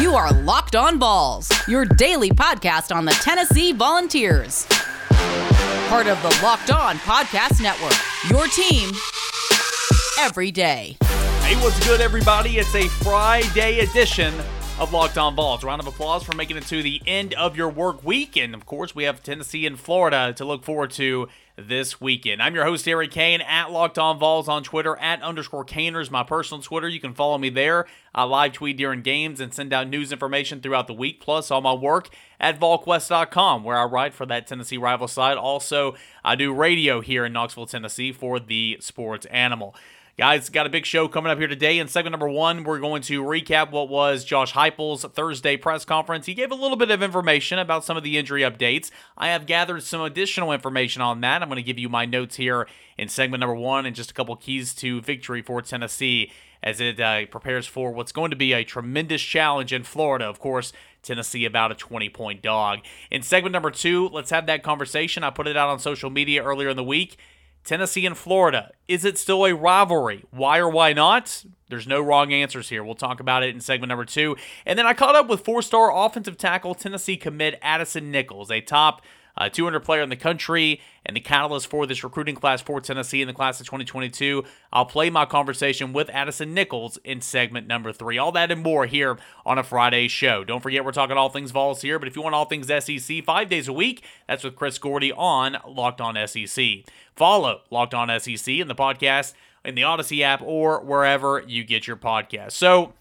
You are Locked On Vols, your daily podcast on the Tennessee Volunteers. Part of the Locked On Podcast Network, your team every day. Hey, what's good, everybody? It's a Friday edition of Locked On Vols. Round of applause for making it to the end of your work week. And of course, we have Tennessee and Florida to look forward to this weekend. I'm your host, Eric Kane, at Locked On Vols on Twitter, at underscore Cainers, my personal Twitter. You can follow me there. I live tweet during games and send out news information throughout the week, plus all my work at VolQuest.com, where I write for that Tennessee rival side. Also, I do radio here in Knoxville, Tennessee for the Sports Animal. Guys, got a big show coming up here today. In segment number one, we're going to recap what was Josh Heupel's Thursday press conference. He gave a little bit of information about some of the injury updates. I have gathered some additional information on that. I'm going to give you my notes here in segment number one and just a couple keys to victory for Tennessee as it uh, prepares for what's going to be a tremendous challenge in Florida. Of course, Tennessee about a 20 point dog. In segment number two, let's have that conversation. I put it out on social media earlier in the week. Tennessee and Florida. Is it still a rivalry? Why or why not? There's no wrong answers here. We'll talk about it in segment number two. And then I caught up with four star offensive tackle Tennessee commit Addison Nichols, a top uh, 200 player in the country, and the catalyst for this recruiting class for Tennessee in the class of 2022. I'll play my conversation with Addison Nichols in segment number three. All that and more here on a Friday show. Don't forget, we're talking all things Vols here, but if you want all things SEC five days a week, that's with Chris Gordy on Locked On SEC. Follow Locked On SEC in the podcast in the Odyssey app or wherever you get your podcast. So,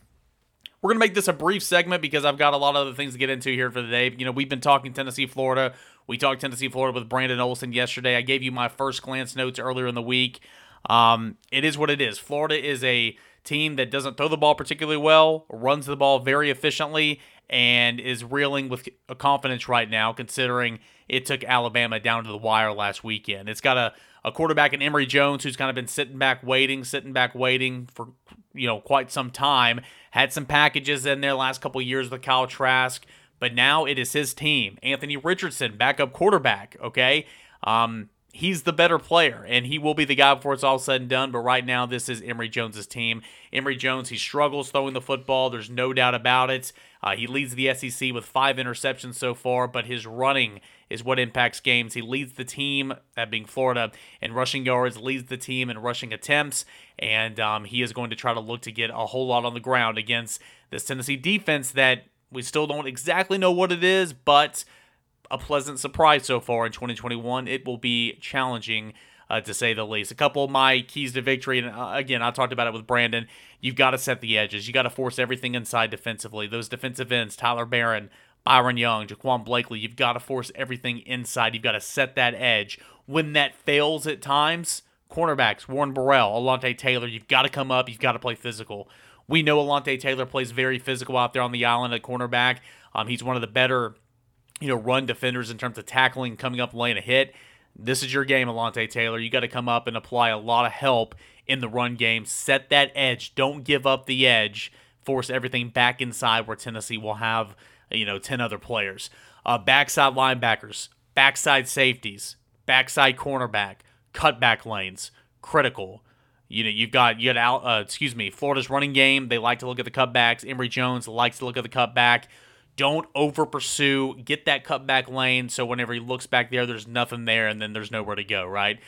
we're going to make this a brief segment because I've got a lot of other things to get into here for the day. You know, we've been talking Tennessee, Florida. We talked Tennessee, Florida with Brandon Olson yesterday. I gave you my first glance notes earlier in the week. Um, it is what it is. Florida is a team that doesn't throw the ball particularly well, runs the ball very efficiently, and is reeling with a confidence right now, considering it took Alabama down to the wire last weekend. It's got a, a quarterback in Emory Jones who's kind of been sitting back waiting, sitting back waiting for you know quite some time. Had some packages in there last couple years with Kyle Trask, but now it is his team. Anthony Richardson, backup quarterback. Okay, um, he's the better player, and he will be the guy before it's all said and done. But right now, this is Emory Jones's team. Emory Jones, he struggles throwing the football. There's no doubt about it. Uh, he leads the SEC with five interceptions so far, but his running is what impacts games. He leads the team, that being Florida, in rushing yards, leads the team in rushing attempts, and um, he is going to try to look to get a whole lot on the ground against this Tennessee defense that we still don't exactly know what it is, but a pleasant surprise so far in 2021. It will be challenging. Uh, to say the least. A couple of my keys to victory, and uh, again, I talked about it with Brandon. You've got to set the edges. You got to force everything inside defensively. Those defensive ends, Tyler Baron, Byron Young, Jaquan Blakely, you've got to force everything inside. You've got to set that edge. When that fails at times, cornerbacks, Warren Burrell, Alontae Taylor, you've got to come up. You've got to play physical. We know Alontae Taylor plays very physical out there on the island at cornerback. Um, he's one of the better, you know, run defenders in terms of tackling, coming up, laying a hit. This is your game, Alontae Taylor. You got to come up and apply a lot of help in the run game. Set that edge. Don't give up the edge. Force everything back inside where Tennessee will have – you know, 10 other players. Uh, backside linebackers, backside safeties, backside cornerback, cutback lanes, critical. You know, you've got you got out. Uh, excuse me, Florida's running game. They like to look at the cutbacks. Emory Jones likes to look at the cutback. Don't over pursue. Get that cutback lane so whenever he looks back there, there's nothing there, and then there's nowhere to go. Right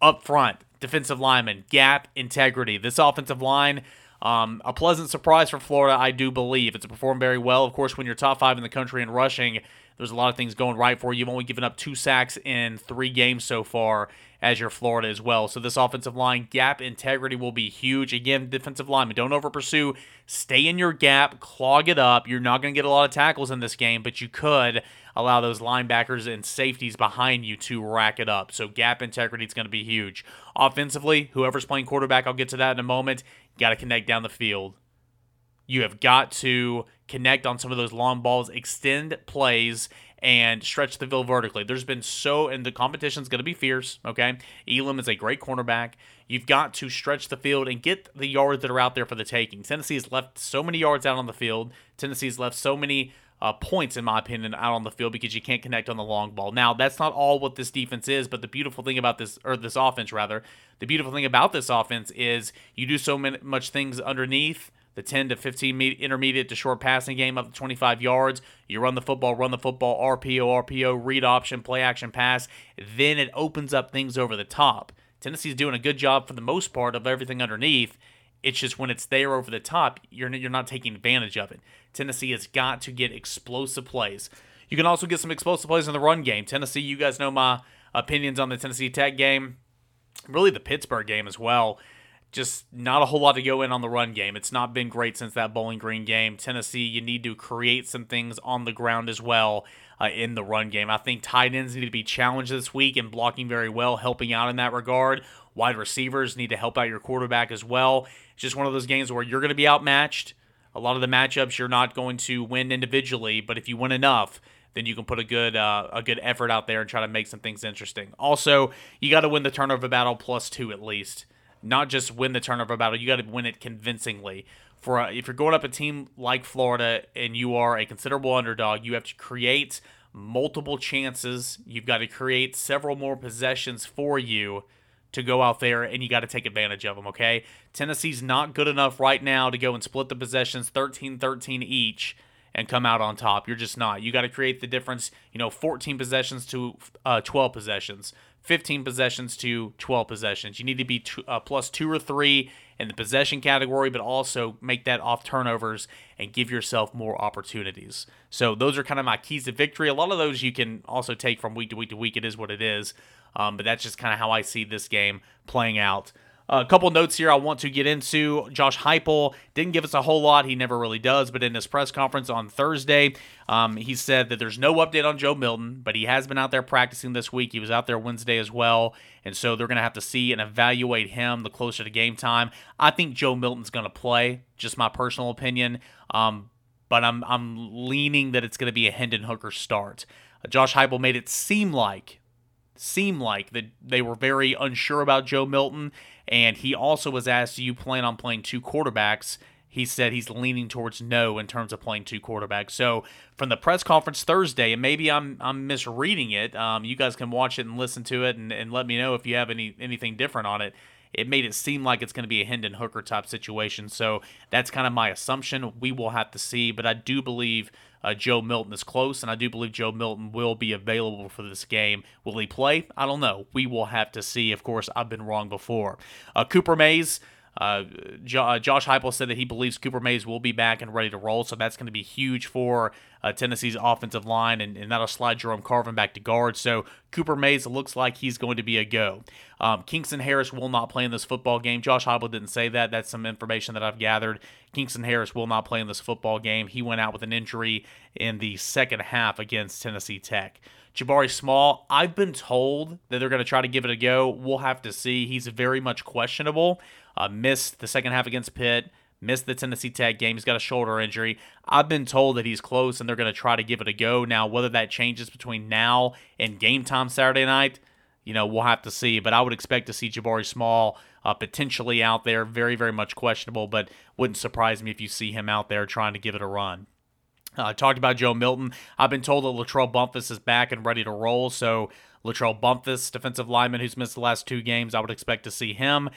up front, defensive lineman, gap integrity. This offensive line um, a pleasant surprise for Florida, I do believe. It's performed very well. Of course, when you're top five in the country in rushing, there's a lot of things going right for you. You've only given up two sacks in three games so far as your Florida as well. So this offensive line gap integrity will be huge. Again, defensive lineman, don't over pursue. Stay in your gap, clog it up. You're not going to get a lot of tackles in this game, but you could allow those linebackers and safeties behind you to rack it up. So gap integrity is going to be huge. Offensively, whoever's playing quarterback, I'll get to that in a moment. Got to connect down the field. You have got to connect on some of those long balls, extend plays, and stretch the field vertically. There's been so, and the competition's going to be fierce, okay? Elam is a great cornerback. You've got to stretch the field and get the yards that are out there for the taking. Tennessee has left so many yards out on the field. Tennessee's left so many uh, points, in my opinion, out on the field because you can't connect on the long ball. Now, that's not all what this defense is, but the beautiful thing about this, or this offense rather, the beautiful thing about this offense is you do so many, much things underneath the 10 to 15 intermediate to short passing game up to 25 yards. You run the football, run the football, RPO, RPO, read option, play action pass. Then it opens up things over the top. Tennessee's doing a good job for the most part of everything underneath. It's just when it's there over the top, you're you're not taking advantage of it. Tennessee has got to get explosive plays. You can also get some explosive plays in the run game. Tennessee, you guys know my opinions on the Tennessee Tech game, really the Pittsburgh game as well just not a whole lot to go in on the run game. It's not been great since that Bowling Green game. Tennessee, you need to create some things on the ground as well uh, in the run game. I think tight ends need to be challenged this week and blocking very well, helping out in that regard. Wide receivers need to help out your quarterback as well. It's just one of those games where you're going to be outmatched. A lot of the matchups you're not going to win individually, but if you win enough, then you can put a good uh, a good effort out there and try to make some things interesting. Also, you got to win the turnover battle plus two at least not just win the turnover battle. You got to win it convincingly. For a, if you're going up a team like Florida and you are a considerable underdog, you have to create multiple chances. You've got to create several more possessions for you to go out there and you got to take advantage of them, okay? Tennessee's not good enough right now to go and split the possessions 13 13 each and come out on top. You're just not. You got to create the difference, you know, 14 possessions to uh, 12 possessions. 15 possessions to 12 possessions. You need to be two, uh, plus two or three in the possession category, but also make that off turnovers and give yourself more opportunities. So those are kind of my keys to victory. A lot of those you can also take from week to week to week. It is what it is. Um, but that's just kind of how I see this game playing out a couple notes here I want to get into. Josh Heupel didn't give us a whole lot. He never really does. But in his press conference on Thursday, um, he said that there's no update on Joe Milton, but he has been out there practicing this week. He was out there Wednesday as well. And so they're going to have to see and evaluate him the closer to game time. I think Joe Milton's going to play, just my personal opinion. Um, but I'm, I'm leaning that it's going to be a Hendon Hooker start. Josh Heupel made it seem like seem like that they were very unsure about Joe Milton and he also was asked, Do you plan on playing two quarterbacks? He said he's leaning towards no in terms of playing two quarterbacks. So from the press conference Thursday, and maybe I'm I'm misreading it. Um, you guys can watch it and listen to it, and, and let me know if you have any anything different on it it made it seem like it's going to be a Hendon Hooker type situation. So that's kind of my assumption. We will have to see, but I do believe uh, Joe Milton is close, and I do believe Joe Milton will be available for this game. Will he play? I don't know. We will have to see. Of course, I've been wrong before. Uh, Cooper Mays. Uh, uh, Josh Heupel said that he believes Cooper Mays will be back and ready to roll, so that's going to be huge for uh, Tennessee's offensive line, and, and, that'll slide Jerome Carvin back to guard. So Cooper Mays looks like he's going to be a go. Um, Kingston Harris will not play in this football game. Josh Heupel didn't say that. That's some information that I've gathered. Kingston Harris will not play in this football game. He went out with an injury in the second half against Tennessee Tech. Jabari Small, I've been told that they're going to try to give it a go. We'll have to see. He's very much questionable. Uh, missed the second half against Pitt, missed the Tennessee Tech game. He's got a shoulder injury. I've been told that he's close and they're going to try to give it a go. Now, whether that changes between now and game time Saturday night, you know, we'll have to see. But I would expect to see Jabari Small uh, potentially out there. Very, very much questionable, but wouldn't surprise me if you see him out there trying to give it a run. Uh, talked about Joe Milton. I've been told that Latrell Bumpus is back and ready to roll. So Latrell Bumpus, defensive lineman who's missed the last two games, I would expect to see him.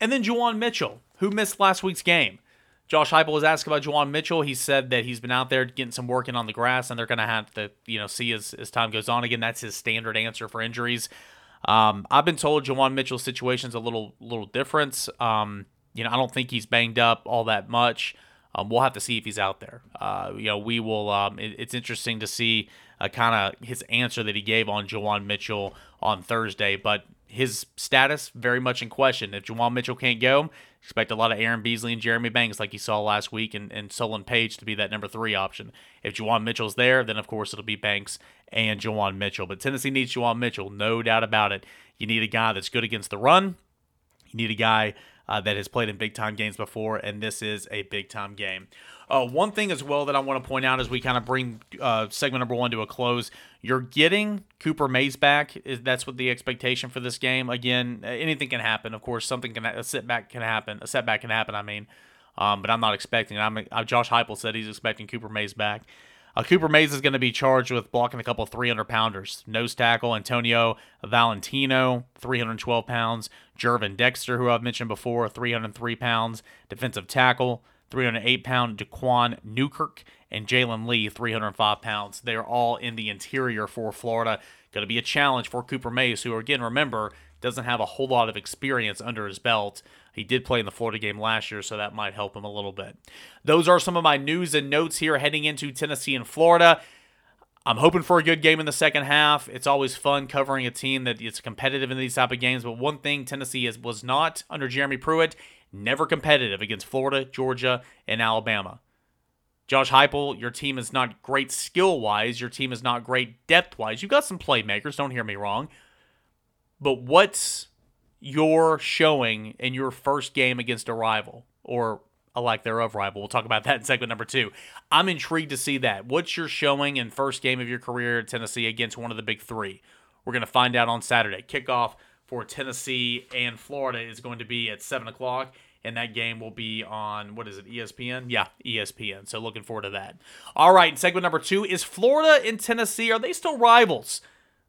And then Juwan Mitchell, who missed last week's game. Josh Heupel was asked about Juwan Mitchell. He said that he's been out there getting some working on the grass, and they're going to have to, you know, see as, as time goes on. Again, that's his standard answer for injuries. Um, I've been told Juwan Mitchell's situation's a little little different. Um, you know, I don't think he's banged up all that much. Um, we'll have to see if he's out there. Uh, you know, we will. Um, it, it's interesting to see uh, kind of his answer that he gave on Juwan Mitchell on Thursday, but his status very much in question. If Juwan Mitchell can't go, expect a lot of Aaron Beasley and Jeremy Banks like you saw last week and, and Solon Page to be that number three option. If Juwan Mitchell's there, then of course it'll be Banks and Juwan Mitchell. But Tennessee needs Juwan Mitchell, no doubt about it. You need a guy that's good against the run. You need a guy uh, that has played in big time games before, and this is a big time game. Uh, one thing as well that I want to point out as we kind of bring uh, segment number one to a close, you're getting Cooper Mays back. Is that's what the expectation for this game? Again, anything can happen. Of course, something can a setback can happen. A setback can happen. I mean, um, but I'm not expecting. I'm uh, Josh Heupel said he's expecting Cooper Mays back. Uh, Cooper Mays is going to be charged with blocking a couple 300 pounders. Nose tackle Antonio Valentino, 312 pounds. Gervon Dexter, who I've mentioned before, 303 pounds. Defensive tackle 308 pound Daquan Newkirk, and Jalen Lee, 305 pounds. They're all in the interior for Florida. Going to be a challenge for Cooper Mays, who, again, remember, doesn't have a whole lot of experience under his belt. He did play in the Florida game last year, so that might help him a little bit. Those are some of my news and notes here heading into Tennessee and Florida. I'm hoping for a good game in the second half. It's always fun covering a team that is competitive in these type of games. But one thing Tennessee is, was not under Jeremy Pruitt, never competitive against Florida, Georgia, and Alabama. Josh Heupel, your team is not great skill wise. Your team is not great depth wise. You've got some playmakers. Don't hear me wrong. But what's your showing in your first game against a rival or a lack thereof rival? We'll talk about that in segment number two. I'm intrigued to see that. What's your showing in first game of your career at Tennessee against one of the big three? We're going to find out on Saturday. Kickoff for Tennessee and Florida is going to be at 7 o'clock and that game will be on what is it espn yeah espn so looking forward to that all right segment number two is florida and tennessee are they still rivals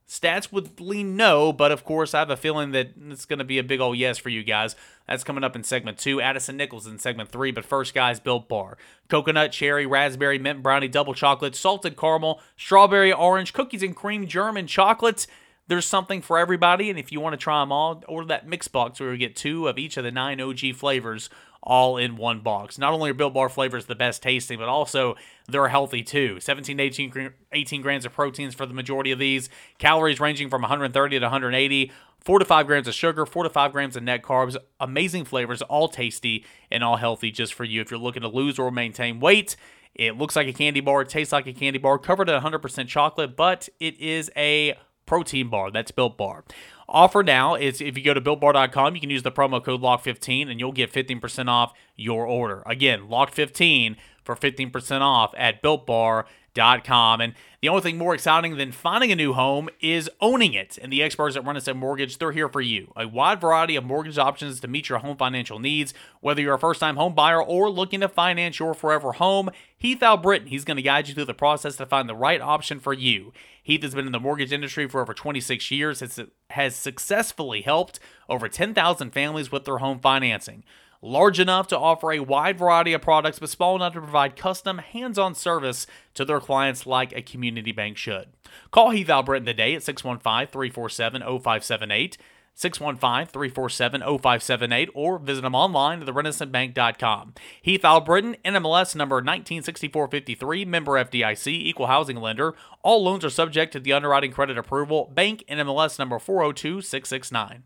Stats would lean no, but of course, I have a feeling that it's going to be a big old yes for you guys. That's coming up in segment two. Addison Nichols in segment three, but first, guys, Built Bar. Coconut, cherry, raspberry, mint brownie, double chocolate, salted caramel, strawberry, orange, cookies and cream, German chocolate. There's something for everybody, and if you want to try them all, order that mix box where you get two of each of the nine OG flavors all in one box. Not only are Built Bar flavors the best tasting, but also they're healthy too. 17 to 18, 18 grams of proteins for the majority of these, calories ranging from 130 to 180. Four to five grams of sugar, four to five grams of net carbs. Amazing flavors, all tasty and all healthy just for you if you're looking to lose or maintain weight. It looks like a candy bar, it tastes like a candy bar, covered in 100% chocolate, but it is a protein bar. That's Built Bar. Offer now is if you go to builtbar.com, you can use the promo code LOCK15 and you'll get 15% off your order. Again, LOCK15 for 15% off at builtbar.com. And the only thing more exciting than finding a new home is owning it. And the experts at Renaissance Mortgage, they're here for you. A wide variety of mortgage options to meet your home financial needs. Whether you're a first time home buyer or looking to finance your forever home, Heath Albritton, he's going to guide you through the process to find the right option for you. Heath has been in the mortgage industry for over 26 years, has, has successfully helped over 10,000 families with their home financing. Large enough to offer a wide variety of products, but small enough to provide custom, hands on service to their clients like a community bank should. Call Heath Albritton today at 615 347 0578. 615 347 0578 or visit them online at therenaissancebank.com. Heath Albritton, NMLS number 196453, member FDIC, equal housing lender. All loans are subject to the underwriting credit approval. Bank NMLS number 402669.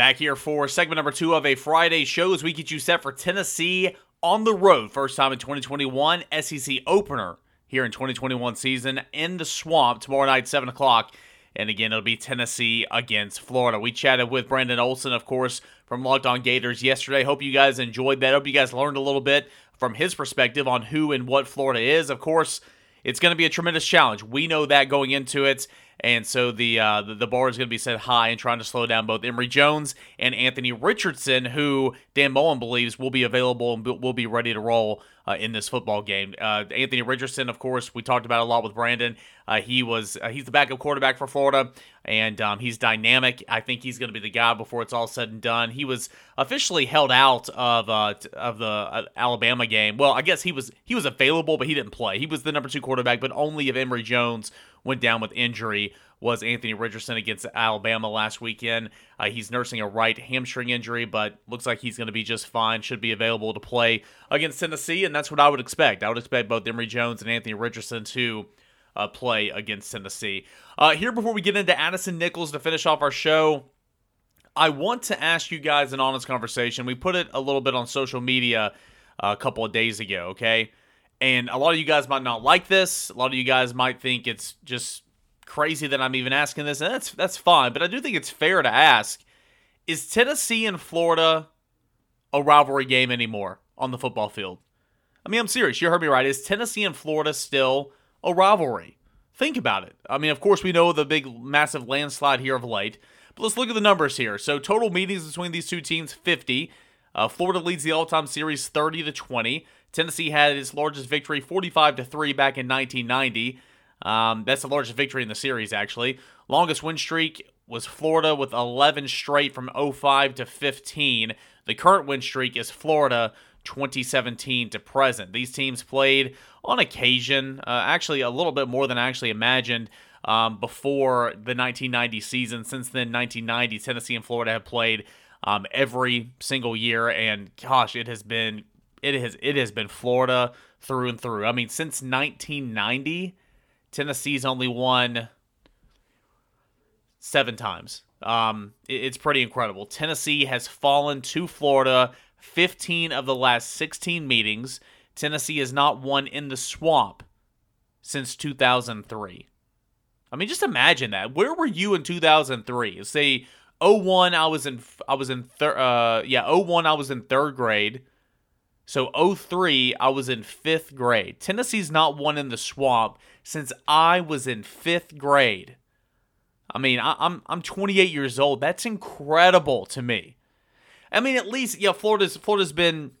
Back here for segment number two of a Friday show as we get you set for Tennessee on the road. First time in 2021, SEC opener here in 2021 season in the swamp tomorrow night, 7 o'clock. And again, it'll be Tennessee against Florida. We chatted with Brandon Olson, of course, from Locked On Gators yesterday. Hope you guys enjoyed that. Hope you guys learned a little bit from his perspective on who and what Florida is. Of course, it's going to be a tremendous challenge. We know that going into it. And so the, uh, the, the bar is going to be set high and trying to slow down both Emory Jones and Anthony Richardson, who Dan Mullen believes will be available and will be ready to roll uh, in this football game. Uh, Anthony Richardson, of course, we talked about a lot with Brandon. Uh, he was uh, he's the backup quarterback for Florida, and um, he's dynamic. I think he's going to be the guy before it's all said and done. He was officially held out of uh, of the Alabama game. Well, I guess he was he was available, but he didn't play. He was the number two quarterback, but only if Emory Jones went down with injury was Anthony Richardson against Alabama last weekend. Uh, he's nursing a right hamstring injury, but looks like he's going to be just fine. Should be available to play against Tennessee, and that's what I would expect. I would expect both Emory Jones and Anthony Richardson to uh, play against Tennessee. Uh, here, before we get into Addison Nichols to finish off our show, I want to ask you guys an honest conversation. We put it a little bit on social media uh, a couple of days ago, okay? And a lot of you guys might not like this. A lot of you guys might think it's just crazy that I'm even asking this, and that's that's fine. But I do think it's fair to ask: Is Tennessee and Florida a rivalry game anymore on the football field? I mean, I'm serious. You heard me right. Is Tennessee and Florida still a rivalry? Think about it. I mean, of course, we know the big, massive landslide here of late, but let's look at the numbers here. So, total meetings between these two teams 50. Uh, Florida leads the all-time series 30 to 20. Tennessee had its largest victory 45 to 3 back in 1990. Um, that's the largest victory in the series, actually. Longest win streak was Florida with 11 straight from 05 to 15. The current win streak is Florida 2017 to present. These teams played on occasion, uh, actually a little bit more than I actually imagined um, before the 1990 season. Since then, 1990, Tennessee and Florida have played um, every single year, and gosh, it has been it has it has been Florida through and through. I mean, since 1990, Tennessee's only won seven times. Um, it, it's pretty incredible. Tennessee has fallen to Florida 15 of the last 16 meetings. Tennessee has not won in the swamp since 2003. I mean, just imagine that. Where were you in 2003? Say 01 I was in I was in thir- uh yeah, 01 I was in 3rd grade. So 03 I was in 5th grade. Tennessee's not won in the swamp since I was in 5th grade. I mean, I, am I'm 28 years old. That's incredible to me. I mean, at least yeah, Florida's Florida's been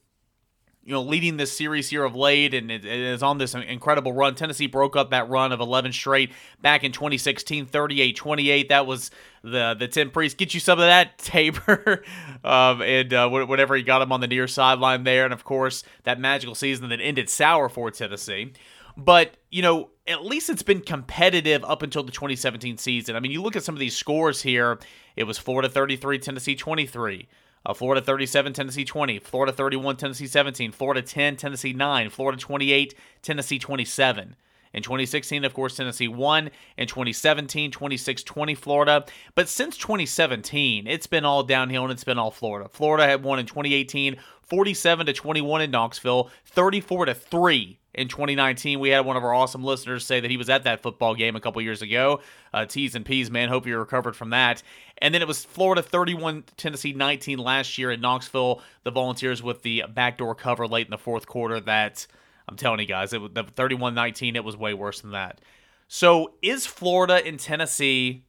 you know, leading this series here of late and it is on this incredible run. Tennessee broke up that run of 11 straight back in 2016, 38-28. That was the the Tim Priest. Get you some of that, Tabor. um, and uh, whatever he got him on the near sideline there. And, of course, that magical season that ended sour for Tennessee. But, you know, at least it's been competitive up until the 2017 season. I mean, you look at some of these scores here. It was Florida 33, Tennessee 23. Uh, Florida 37, Tennessee 20. Florida 31, Tennessee 17. Florida 10, Tennessee 9. Florida 28, Tennessee 27. In 2016, of course, Tennessee won. In 2017, 26 20 Florida. But since 2017, it's been all downhill and it's been all Florida. Florida had won in 2018, 47 to 21 in Knoxville, 34 to 3 in 2019. We had one of our awesome listeners say that he was at that football game a couple years ago. Uh, T's and P's, man. Hope you recovered from that. And then it was Florida 31, Tennessee 19 last year in Knoxville. The Volunteers with the backdoor cover late in the fourth quarter. That I'm telling you guys, it was the 31 19. It was way worse than that. So is Florida and Tennessee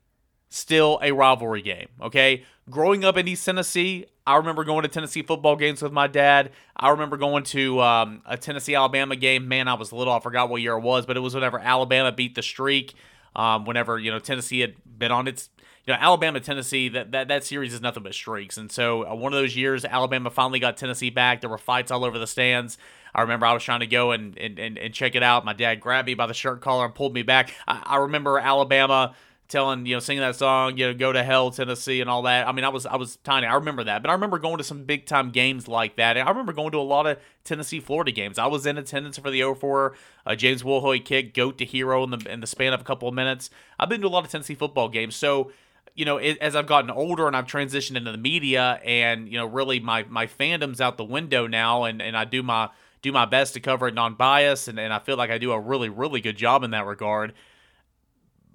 still a rivalry game? Okay. Growing up in East Tennessee, I remember going to Tennessee football games with my dad. I remember going to um, a Tennessee Alabama game. Man, I was little. I forgot what year it was, but it was whenever Alabama beat the streak. Um, whenever you know Tennessee had been on its you know Alabama Tennessee that that, that series is nothing but streaks. And so uh, one of those years Alabama finally got Tennessee back. There were fights all over the stands. I remember I was trying to go and and, and, and check it out. My dad grabbed me by the shirt collar and pulled me back. I, I remember Alabama telling you know singing that song you know go to hell Tennessee and all that. I mean I was I was tiny. I remember that. But I remember going to some big time games like that. And I remember going to a lot of Tennessee Florida games. I was in attendance for the 04 uh, James Wilhoit kick goat to hero in the in the span of a couple of minutes. I've been to a lot of Tennessee football games. So you know, it, as I've gotten older and I've transitioned into the media, and you know, really my my fandom's out the window now, and and I do my do my best to cover it non-biased, and, and I feel like I do a really really good job in that regard.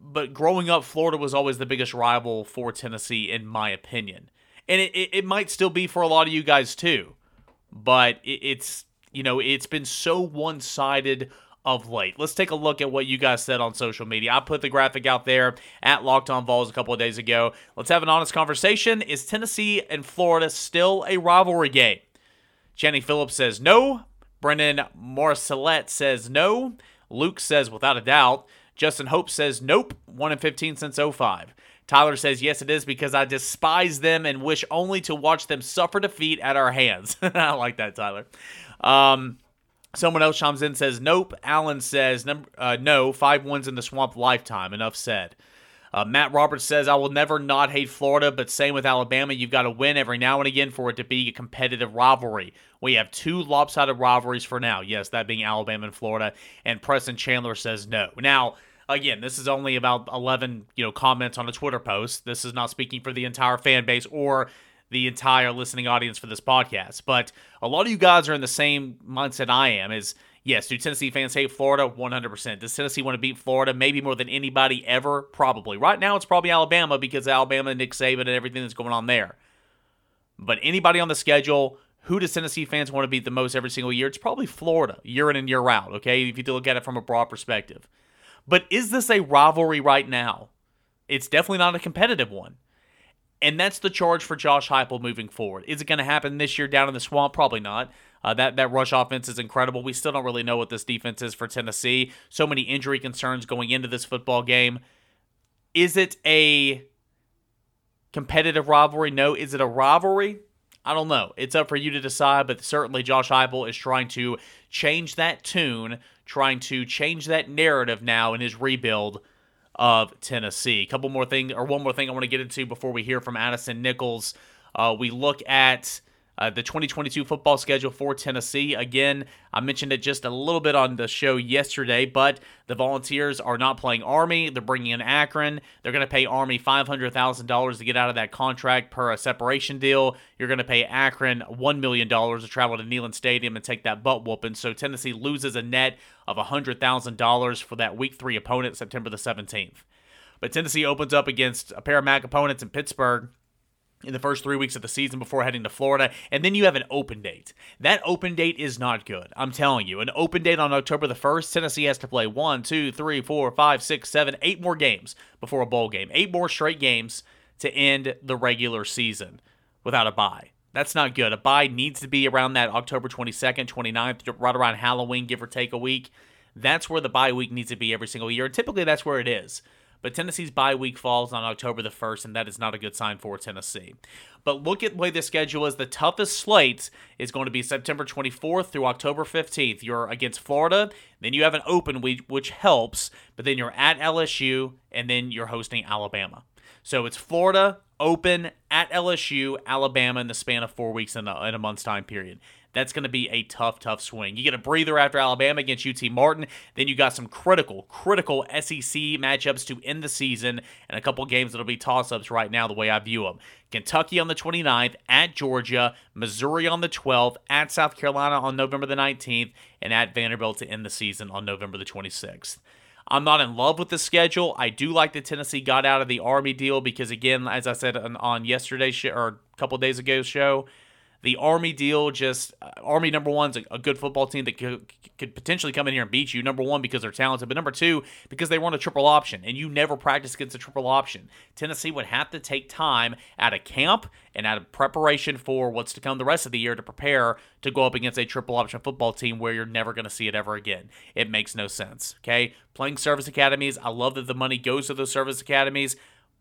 But growing up, Florida was always the biggest rival for Tennessee, in my opinion, and it, it, it might still be for a lot of you guys too. But it, it's you know, it's been so one-sided of late. Let's take a look at what you guys said on social media. I put the graphic out there at Locked On Vols a couple of days ago. Let's have an honest conversation. Is Tennessee and Florida still a rivalry game? Jenny Phillips says no. Brennan Morcellet says no. Luke says without a doubt. Justin Hope says nope. 1 in 15 since 05. Tyler says, yes, it is because I despise them and wish only to watch them suffer defeat at our hands. I like that, Tyler. Um, Someone else chimes in says nope. Allen says uh, no. Five in the swamp lifetime. Enough said. Uh, Matt Roberts says I will never not hate Florida, but same with Alabama. You've got to win every now and again for it to be a competitive rivalry. We have two lopsided rivalries for now. Yes, that being Alabama and Florida. And Preston Chandler says no. Now again, this is only about 11, you know, comments on a Twitter post. This is not speaking for the entire fan base or the entire listening audience for this podcast. But a lot of you guys are in the same mindset I am is yes, do Tennessee fans hate Florida? 100%. Does Tennessee want to beat Florida? Maybe more than anybody ever? Probably. Right now, it's probably Alabama because Alabama, and Nick Saban, and everything that's going on there. But anybody on the schedule, who does Tennessee fans want to beat the most every single year? It's probably Florida, year in and year out, okay? If you look at it from a broad perspective. But is this a rivalry right now? It's definitely not a competitive one. And that's the charge for Josh Heupel moving forward. Is it going to happen this year down in the swamp? Probably not. Uh, that that rush offense is incredible. We still don't really know what this defense is for Tennessee. So many injury concerns going into this football game. Is it a competitive rivalry? No. Is it a rivalry? I don't know. It's up for you to decide, but certainly Josh Heupel is trying to change that tune, trying to change that narrative now in his rebuild of Tennessee. A couple more things, or one more thing I want to get into before we hear from Addison Nichols. Uh, we look at uh, the 2022 football schedule for Tennessee. Again, I mentioned it just a little bit on the show yesterday, but the Volunteers are not playing Army. They're bringing in Akron. They're going to pay Army $500,000 to get out of that contract per a separation deal. You're going to pay Akron $1 million to travel to Neyland Stadium and take that butt whooping. So Tennessee loses a net of $100,000 for that week three opponent, September the 17th. But Tennessee opens up against a pair of MAC opponents in Pittsburgh in the first three weeks of the season before heading to Florida, and then you have an open date. That open date is not good. I'm telling you. An open date on October the 1st, Tennessee has to play one, two, three, four, five, six, seven, eight more games before a bowl game. Eight more straight games to end the regular season without a bye. That's not good. A bye needs to be around that October 22nd, 29th, right around Halloween, give or take a week. That's where the bye week needs to be every single year. And typically that's where it is. But Tennessee's bye week falls on October the 1st, and that is not a good sign for Tennessee. But look at the way the schedule is. The toughest slate is going to be September 24th through October 15th. You're against Florida, then you have an open week, which helps, but then you're at LSU, and then you're hosting Alabama. So it's Florida, open, at LSU, Alabama in the span of four weeks in a, in a month's time period that's going to be a tough, tough swing. You get a breather after Alabama against UT Martin. Then you got some critical, critical SEC matchups to end the season and a couple games that'll be toss ups right now, the way I view them. Kentucky on the 29th, at Georgia, Missouri on the 12th, at South Carolina on November the 19th, and at Vanderbilt to end the season on November the 26th. I'm not in love with the schedule. I do like that Tennessee got out of the Army deal because, again, as I said on, on yesterday's or a couple days ago show, the Army deal just uh, Army number one's a, a good football team that could, could potentially come in here and beat you. Number one because they're talented, but number two because they run a triple option, and you never practice against a triple option. Tennessee would have to take time out of camp and out of preparation for what's to come the rest of the year to prepare to go up against a triple option football team where you're never going to see it ever again. It makes no sense. Okay, playing service academies, I love that the money goes to those service academies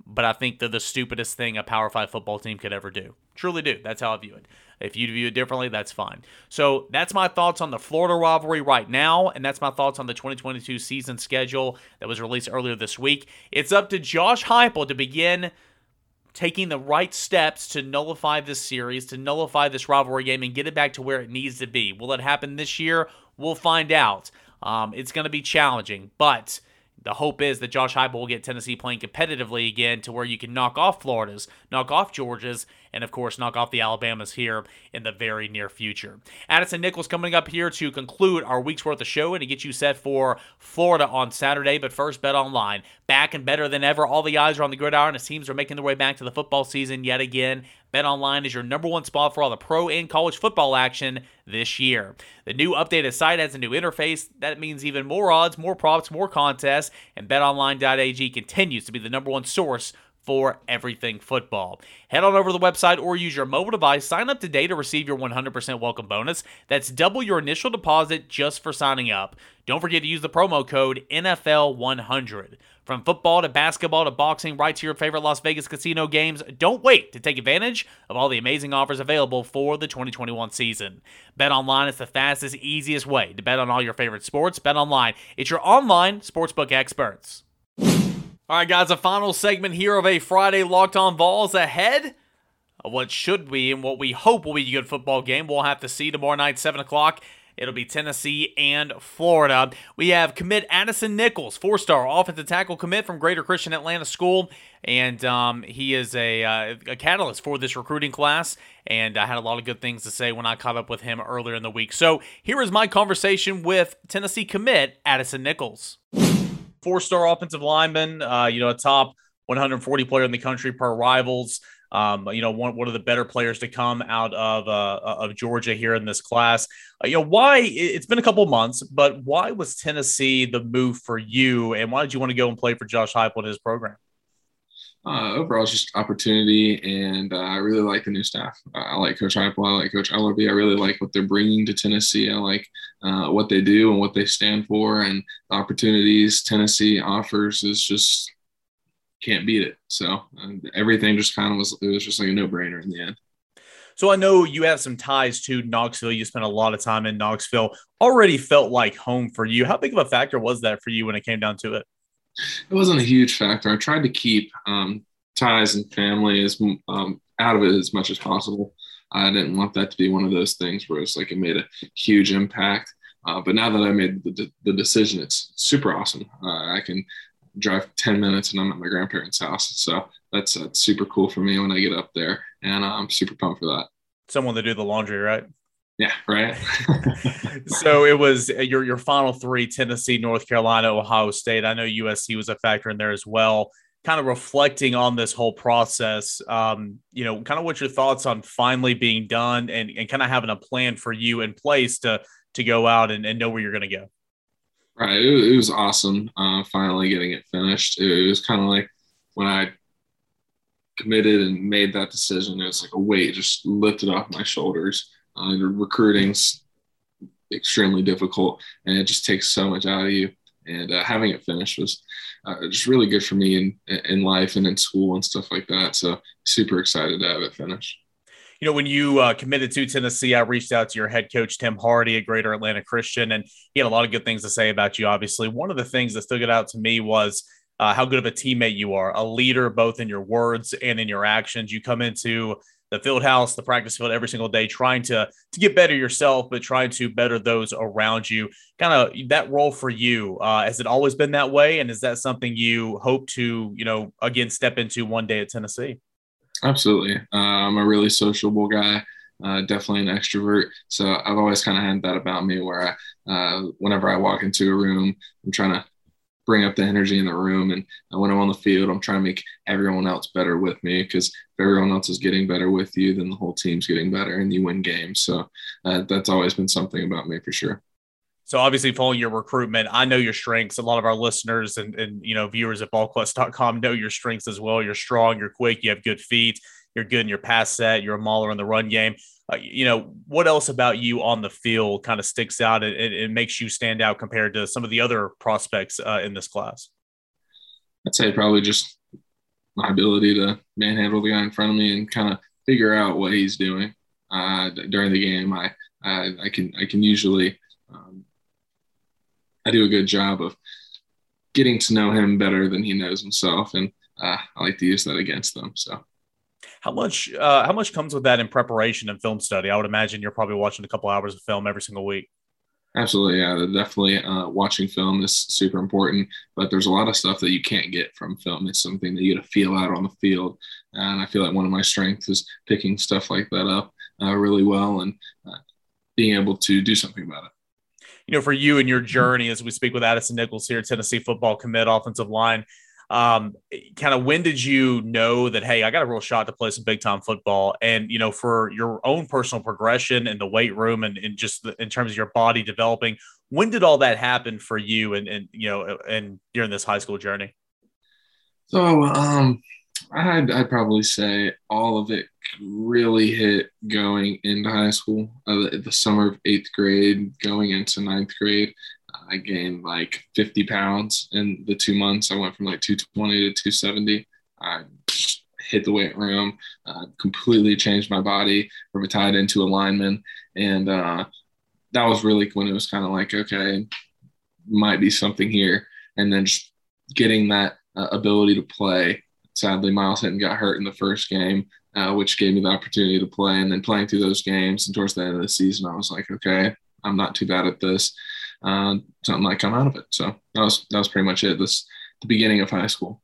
but I think they're the stupidest thing a Power 5 football team could ever do. Truly do. That's how I view it. If you view it differently, that's fine. So that's my thoughts on the Florida rivalry right now, and that's my thoughts on the 2022 season schedule that was released earlier this week. It's up to Josh Heupel to begin taking the right steps to nullify this series, to nullify this rivalry game, and get it back to where it needs to be. Will it happen this year? We'll find out. Um, it's going to be challenging, but the hope is that Josh Heupel will get Tennessee playing competitively again to where you can knock off Florida's, knock off Georgia's, and of course knock off the Alabamas here in the very near future. Addison Nichols coming up here to conclude our week's worth of show and to get you set for Florida on Saturday. But first, bet online. Back and better than ever. All the eyes are on the gridiron as teams are making their way back to the football season yet again. BetOnline is your number one spot for all the pro and college football action this year. The new updated site has a new interface. That means even more odds, more props, more contests, and betonline.ag continues to be the number one source for everything football. Head on over to the website or use your mobile device. Sign up today to receive your 100% welcome bonus. That's double your initial deposit just for signing up. Don't forget to use the promo code NFL100. From football to basketball to boxing, right to your favorite Las Vegas casino games, don't wait to take advantage of all the amazing offers available for the 2021 season. Bet online is the fastest, easiest way to bet on all your favorite sports. Bet online, it's your online sportsbook experts. All right, guys, a final segment here of a Friday Locked On Vols ahead what should be and what we hope will be a good football game. We'll have to see tomorrow night, 7 o'clock. It'll be Tennessee and Florida. We have commit Addison Nichols, four star offensive tackle commit from Greater Christian Atlanta School. And um, he is a, uh, a catalyst for this recruiting class. And I had a lot of good things to say when I caught up with him earlier in the week. So here is my conversation with Tennessee commit Addison Nichols four star offensive lineman, uh, you know, a top 140 player in the country per rivals. Um, you know, one, one of the better players to come out of uh, of Georgia here in this class. Uh, you know, why it's been a couple months, but why was Tennessee the move for you, and why did you want to go and play for Josh Heupel in his program? Uh, overall, it's just opportunity, and uh, I really like the new staff. Uh, I like Coach Heupel. I like Coach Elarbee. I really like what they're bringing to Tennessee. I like uh, what they do and what they stand for, and the opportunities Tennessee offers is just can't beat it. So everything just kind of was it was just like a no brainer in the end. So I know you have some ties to Knoxville. You spent a lot of time in Knoxville. Already felt like home for you. How big of a factor was that for you when it came down to it? It wasn't a huge factor. I tried to keep um, ties and family as um, out of it as much as possible. I didn't want that to be one of those things where it's like it made a huge impact. Uh, but now that I made the, the decision, it's super awesome. Uh, I can drive 10 minutes and I'm at my grandparents' house. So that's, that's super cool for me when I get up there. And uh, I'm super pumped for that. Someone to do the laundry, right? Yeah, right. so it was uh, your your final three: Tennessee, North Carolina, Ohio State. I know USC was a factor in there as well. Kind of reflecting on this whole process, um, you know, kind of what your thoughts on finally being done and, and kind of having a plan for you in place to to go out and, and know where you're going to go. Right. It, it was awesome. Uh, finally getting it finished. It, it was kind of like when I committed and made that decision, it was like a weight just lifted off my shoulders. Uh, recruiting's extremely difficult and it just takes so much out of you. And uh, having it finished was uh, just really good for me in, in life and in school and stuff like that. So super excited to have it finished you know, when you uh, committed to Tennessee, I reached out to your head coach, Tim Hardy at Greater Atlanta Christian, and he had a lot of good things to say about you, obviously. One of the things that stood out to me was uh, how good of a teammate you are, a leader both in your words and in your actions. You come into the field house, the practice field every single day, trying to to get better yourself, but trying to better those around you. Kind of that role for you. Uh, has it always been that way, and is that something you hope to, you know, again step into one day at Tennessee? Absolutely. Uh, I'm a really sociable guy, uh, definitely an extrovert. So I've always kind of had that about me where I, uh, whenever I walk into a room, I'm trying to bring up the energy in the room. And when I'm on the field, I'm trying to make everyone else better with me because if everyone else is getting better with you, then the whole team's getting better and you win games. So uh, that's always been something about me for sure. So obviously following your recruitment, I know your strengths. A lot of our listeners and, and you know viewers at VolQuest.com know your strengths as well. You're strong, you're quick, you have good feet, you're good in your pass set, you're a mauler in the run game. Uh, you know, what else about you on the field kind of sticks out and, and, makes you stand out compared to some of the other prospects uh, in this class? I'd say probably just my ability to manhandle the guy in front of me and kind of figure out what he's doing uh, during the game. I, I, I can I can usually um, I do a good job of getting to know him better than he knows himself, and uh, I like to use that against them. So, how much uh, how much comes with that in preparation and film study? I would imagine you're probably watching a couple hours of film every single week. Absolutely, yeah, definitely. Uh, watching film is super important, but there's a lot of stuff that you can't get from film. It's something that you got to feel out on the field, and I feel like one of my strengths is picking stuff like that up uh, really well and uh, being able to do something about it you know, for you and your journey as we speak with Addison Nichols here, Tennessee football commit offensive line. Um, kind of when did you know that, hey, I got a real shot to play some big time football? And, you know, for your own personal progression in the weight room and, and just the, in terms of your body developing, when did all that happen for you and, and you know, and during this high school journey? So, um, I'd, I'd probably say all of it really hit going into high school. Uh, the, the, summer of eighth grade, going into ninth grade, I gained like 50 pounds in the two months. I went from like 220 to 270. I hit the weight room, uh, completely changed my body from a tight end to a lineman. And uh, that was really when it was kind of like, okay, might be something here. And then just getting that uh, ability to play sadly, Myles Hinton got hurt in the first game, uh, which gave me the opportunity to play. And then playing through those games and towards the end of the season, I was like, okay, I'm not too bad at this. Uh, something might come out of it. So that was that was pretty much it. This the beginning of high school.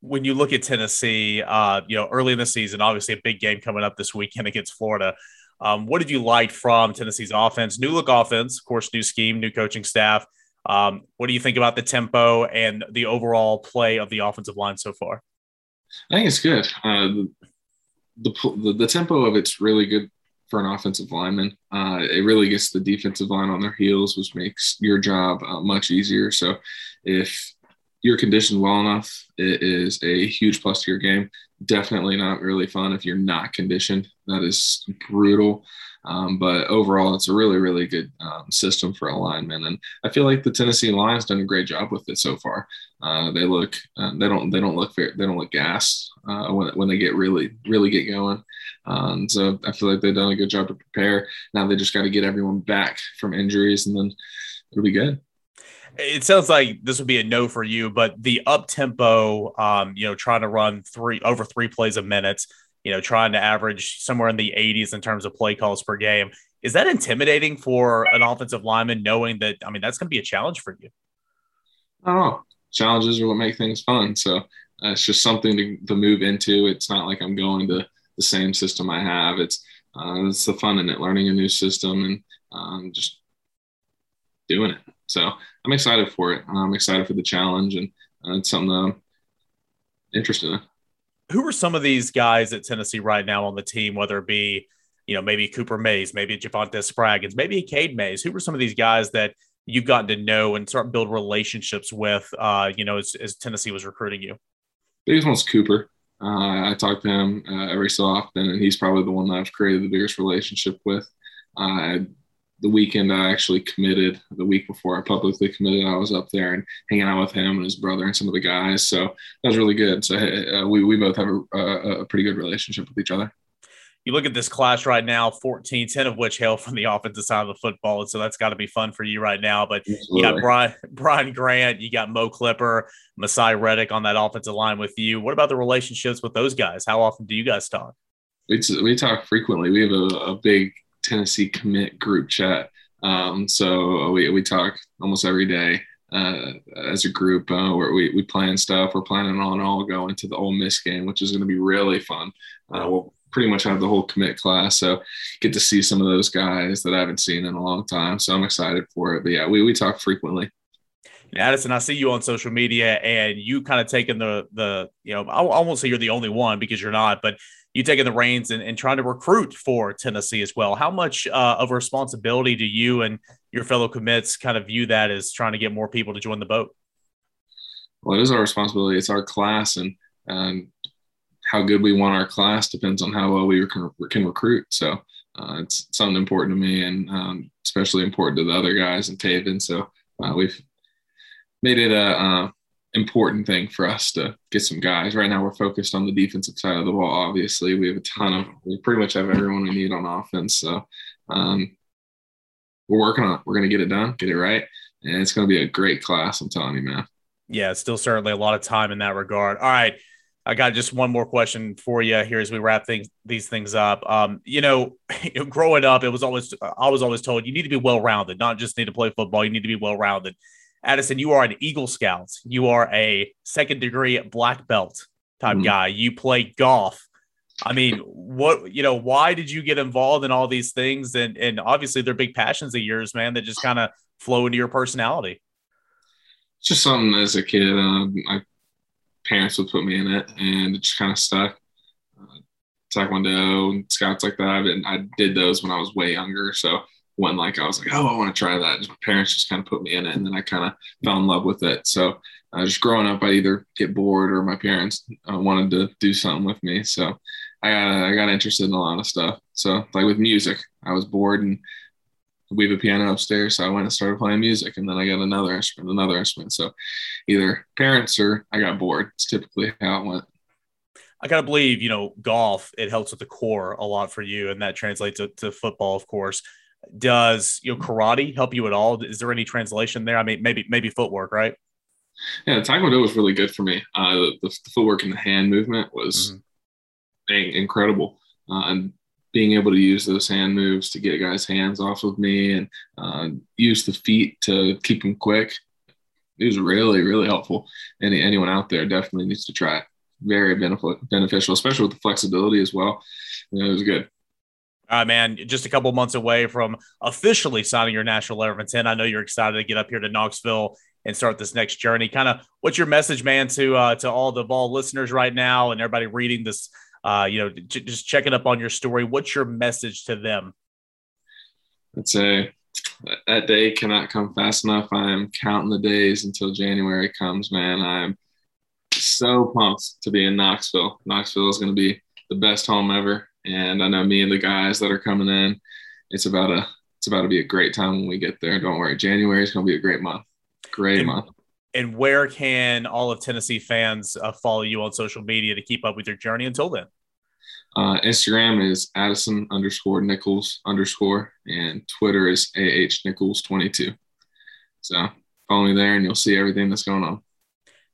When you look at Tennessee, uh, you know, early in the season, obviously a big game coming up this weekend against Florida. Um, what did you like from Tennessee's offense? New look offense, of course, new scheme, new coaching staff. Um, what do you think about the tempo and the overall play of the offensive line so far? I think it's good. Uh, the, the, the tempo of it's really good for an offensive lineman. Uh, it really gets the defensive line on their heels, which makes your job uh, much easier. So, if you're conditioned well enough, it is a huge plus to your game. Definitely not really fun if you're not conditioned. that is brutal. Um, but overall, it's a really, really good um, system for alignment, and I feel like the Tennessee Lions done a great job with it so far. Uh, they look, uh, they don't, they don't look very, they don't look gassed uh, when when they get really, really get going. Um, so I feel like they've done a good job to prepare. Now they just got to get everyone back from injuries, and then it'll be good. It sounds like this would be a no for you, but the up tempo, um, you know, trying to run three over three plays a minute you know, trying to average somewhere in the 80s in terms of play calls per game. Is that intimidating for an offensive lineman knowing that, I mean, that's going to be a challenge for you? I. Challenges are what make things fun. So uh, it's just something to, to move into. It's not like I'm going to the same system I have. It's, uh, it's the fun in it, learning a new system and um, just doing it. So I'm excited for it. I'm excited for the challenge and uh, it's something that I'm interested in who are some of these guys at Tennessee right now on the team, whether it be, you know, maybe Cooper Mays, maybe Javonte Spraggins, maybe Cade Mays? Who are some of these guys that you've gotten to know and start build relationships with, uh, you know, as, as Tennessee was recruiting you? Biggest one's Cooper. Uh, I talk to him uh, every so often, and he's probably the one that I've created the biggest relationship with. Uh, the weekend I actually committed, the week before I publicly committed, I was up there and hanging out with him and his brother and some of the guys. So that was really good. So uh, we, we both have a, a, pretty good relationship with each other. You look at this class right now, 14, 10 of which hail from the offensive side of the football. And so that's got to be fun for you right now. But Absolutely. you got Brian, Brian Grant, you got Mo Clipper, Masai Reddick on that offensive line with you. What about the relationships with those guys? How often do you guys talk? We, we talk frequently. We have a, a big Tennessee commit group chat. Um, so we, we talk almost every day uh, as a group uh, where we, we plan stuff. We're planning on all going to the Ole Miss game, which is going to be really fun. Uh, we'll pretty much have the whole commit class. So get to see some of those guys that I haven't seen in a long time. So I'm excited for it. But yeah, we, we talk frequently. Addison, I see you on social media and you kind of taking the the you know I, I won't say you're the only one because you're not, but you taking the reins and, and trying to recruit for Tennessee as well. How much uh, of a responsibility do you and your fellow commits kind of view that as trying to get more people to join the boat? Well, it is our responsibility. It's our class, and um, how good we want our class depends on how well we can, can recruit. So uh, it's something important to me, and um, especially important to the other guys in Taven. So uh, we've made it a uh, important thing for us to get some guys. Right now, we're focused on the defensive side of the ball. Obviously, we have a ton of, we pretty much have everyone we need on offense. So um, we're working on it. We're going to get it done, get it right. And it's going to be a great class. I'm telling you, man. Yeah, still certainly a lot of time in that regard. All right. I got just one more question for you here as we wrap things these things up. Um, you know, growing up, it was always I was always told you need to be well rounded, not just need to play football. You need to be well rounded. Addison, you are an Eagle Scout. You are a second degree black belt type mm-hmm. guy. You play golf. I mean, what you know? Why did you get involved in all these things? And and obviously, they're big passions of yours, man. That just kind of flow into your personality. It's just something as a kid. Uh, my parents would put me in it, and it just kind of stuck. Uh, taekwondo and scouts like that. And I did those when I was way younger, so when like I was like, oh, I want to try that. Just my parents just kind of put me in it, and then I kind of fell in love with it. So uh, just growing up, I either get bored or my parents uh, wanted to do something with me. So I got I got interested in a lot of stuff. So like with music, I was bored and we have a piano upstairs, so I went and started playing music, and then I got another instrument, another instrument. So either parents or I got bored. It's typically how it went. I gotta believe, you know, golf it helps with the core a lot for you, and that translates to, to football, of course. Does you know karate help you at all? Is there any translation there? I mean, maybe maybe footwork, right? Yeah, Taekwondo was really good for me. Uh, the, the, footwork and the hand movement was mm-hmm. incredible, uh, and being able to use those hand moves to get guys' hands off of me and uh, use the feet to keep them quick. It was really, really helpful. Any anyone out there definitely needs to try it. Very benefit, beneficial, especially with the flexibility as well. it was good. Uh, man, just a couple months away from officially signing your national letter of intent. I know you're excited to get up here to Knoxville and start this next journey. Kind of, what's your message, man, to uh, to all the Vol listeners right now and everybody reading this? Uh, you know, j- just checking up on your story. What's your message to them? I'd say that day cannot come fast enough. I am counting the days until January comes, man. I'm so pumped to be in Knoxville. Knoxville is going to be the best home ever. And I know me and the guys that are coming in, it's about a it's about to be a great time when we get there. Don't worry, January is going to be a great month. Great and, month. And where can all of Tennessee fans uh, follow you on social media to keep up with your journey until then? Uh, Instagram is Addison underscore Nichols underscore, and Twitter is AH Nichols 22. So follow me there and you'll see everything that's going on.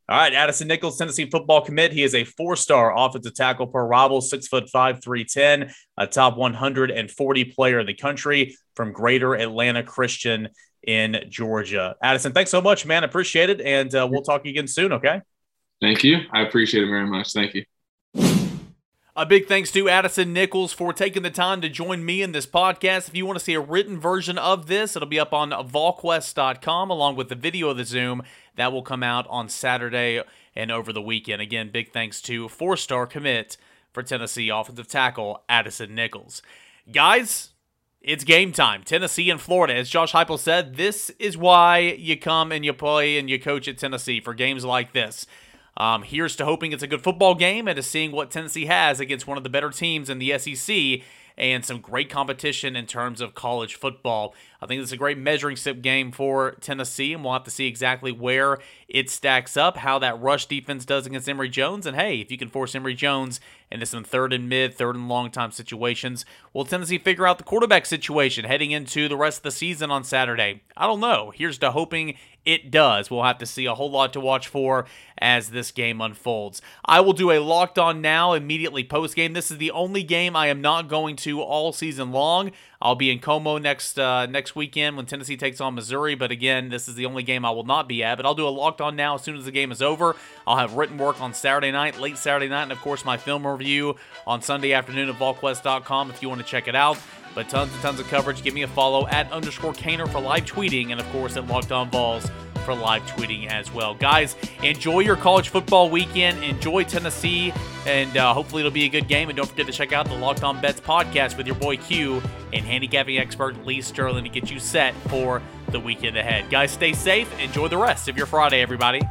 All right, Addison Nichols, Tennessee football commit. He is a four-star offensive tackle per Rival, six foot five, three ten, a top 140 player in the country from Greater Atlanta Christian in Georgia. Addison, thanks so much, man. Appreciate it, and uh, we'll talk again soon. Okay. Thank you. I appreciate it very much. Thank you. A big thanks to Addison Nichols for taking the time to join me in this podcast. If you want to see a written version of this, it'll be up on volquest.com along with the video of the Zoom. That will come out on Saturday and over the weekend. Again, big thanks to four star commit for Tennessee offensive tackle Addison Nichols. Guys, it's game time. Tennessee and Florida. As Josh Heupel said, this is why you come and you play and you coach at Tennessee for games like this. Um, here's to hoping it's a good football game and to seeing what Tennessee has against one of the better teams in the SEC and some great competition in terms of college football. I think is a great measuring stick game for Tennessee, and we'll have to see exactly where it stacks up, how that rush defense does against Emory Jones. And hey, if you can force Emory Jones into some third and mid, third and long time situations, will Tennessee figure out the quarterback situation heading into the rest of the season on Saturday? I don't know. Here's to hoping it does. We'll have to see a whole lot to watch for as this game unfolds. I will do a locked on now immediately post game. This is the only game I am not going to all season long. I'll be in CoMo next uh, next weekend when Tennessee takes on Missouri. But again, this is the only game I will not be at. But I'll do a locked on now as soon as the game is over. I'll have written work on Saturday night, late Saturday night, and of course my film review on Sunday afternoon at VolQuest.com if you want to check it out. But tons and tons of coverage. Give me a follow at underscore Caner for live tweeting, and of course at Locked On Vols for live tweeting as well. Guys, enjoy your college football weekend. Enjoy Tennessee, and uh, hopefully it'll be a good game. And don't forget to check out the Locked On Bets podcast with your boy Q and handicapping expert Lee Sterling to get you set for the weekend ahead. Guys, stay safe. Enjoy the rest of your Friday, everybody.